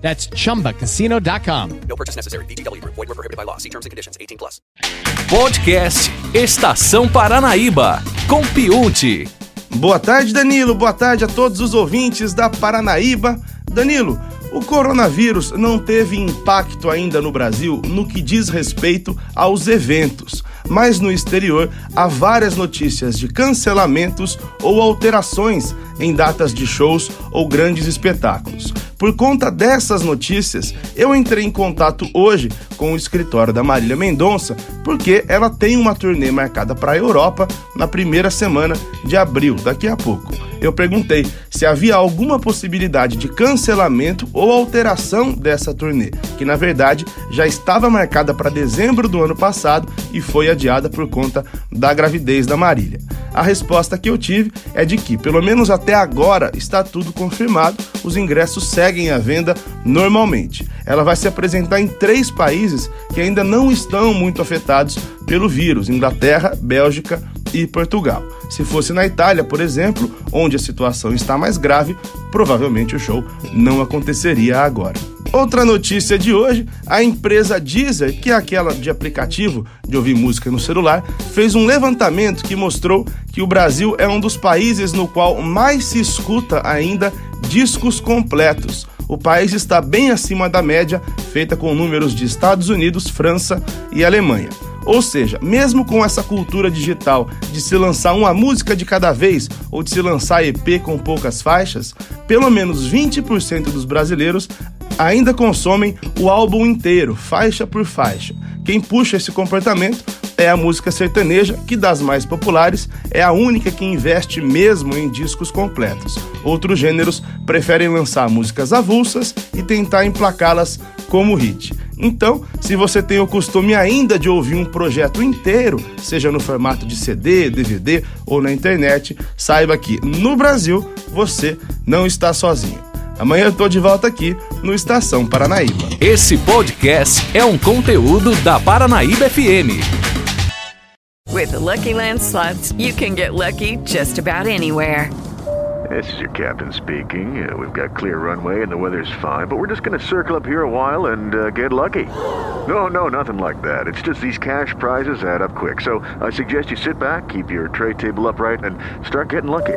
That's chumbacasino.com. No purchase necessary. VGW Group. Void were prohibited by law. See terms and conditions. 18 plus. Podcast Estação Paranaíba, com Piunte. Boa tarde, Danilo. Boa tarde a todos os ouvintes da Paranaíba. Danilo, o coronavírus não teve impacto ainda no Brasil no que diz respeito aos eventos, mas no exterior há várias notícias de cancelamentos ou alterações em datas de shows ou grandes espetáculos. Por conta dessas notícias, eu entrei em contato hoje com o escritório da Marília Mendonça, porque ela tem uma turnê marcada para a Europa na primeira semana de abril, daqui a pouco. Eu perguntei se havia alguma possibilidade de cancelamento ou alteração dessa turnê, que na verdade já estava marcada para dezembro do ano passado e foi adiada por conta da gravidez da Marília. A resposta que eu tive é de que, pelo menos até agora, está tudo confirmado, os ingressos seguem à venda normalmente. Ela vai se apresentar em três países que ainda não estão muito afetados pelo vírus: Inglaterra, Bélgica e Portugal. Se fosse na Itália, por exemplo, onde a situação está mais grave, provavelmente o show não aconteceria agora. Outra notícia de hoje: a empresa Deezer, que é aquela de aplicativo de ouvir música no celular, fez um levantamento que mostrou que o Brasil é um dos países no qual mais se escuta ainda discos completos. O país está bem acima da média, feita com números de Estados Unidos, França e Alemanha. Ou seja, mesmo com essa cultura digital de se lançar uma música de cada vez ou de se lançar EP com poucas faixas, pelo menos 20% dos brasileiros ainda consomem o álbum inteiro, faixa por faixa. Quem puxa esse comportamento é a música sertaneja, que das mais populares é a única que investe mesmo em discos completos. Outros gêneros preferem lançar músicas avulsas e tentar emplacá-las como hit. Então, se você tem o costume ainda de ouvir um projeto inteiro, seja no formato de CD, DVD ou na internet, saiba que no Brasil você não está sozinho. Amanhã eu tô de volta aqui no Estação Paranaíba. Esse podcast é um conteúdo da Paranaíba FM. With the Lucky Land slots, you can get lucky just about anywhere. This is your captain speaking. Uh, we've got clear runway and the weather's fine, but we're just going to circle up here a while and uh, get lucky. No, no, nothing like that. It's just these cash prizes add up quick. So I suggest you sit back, keep your tray table upright, and start getting lucky.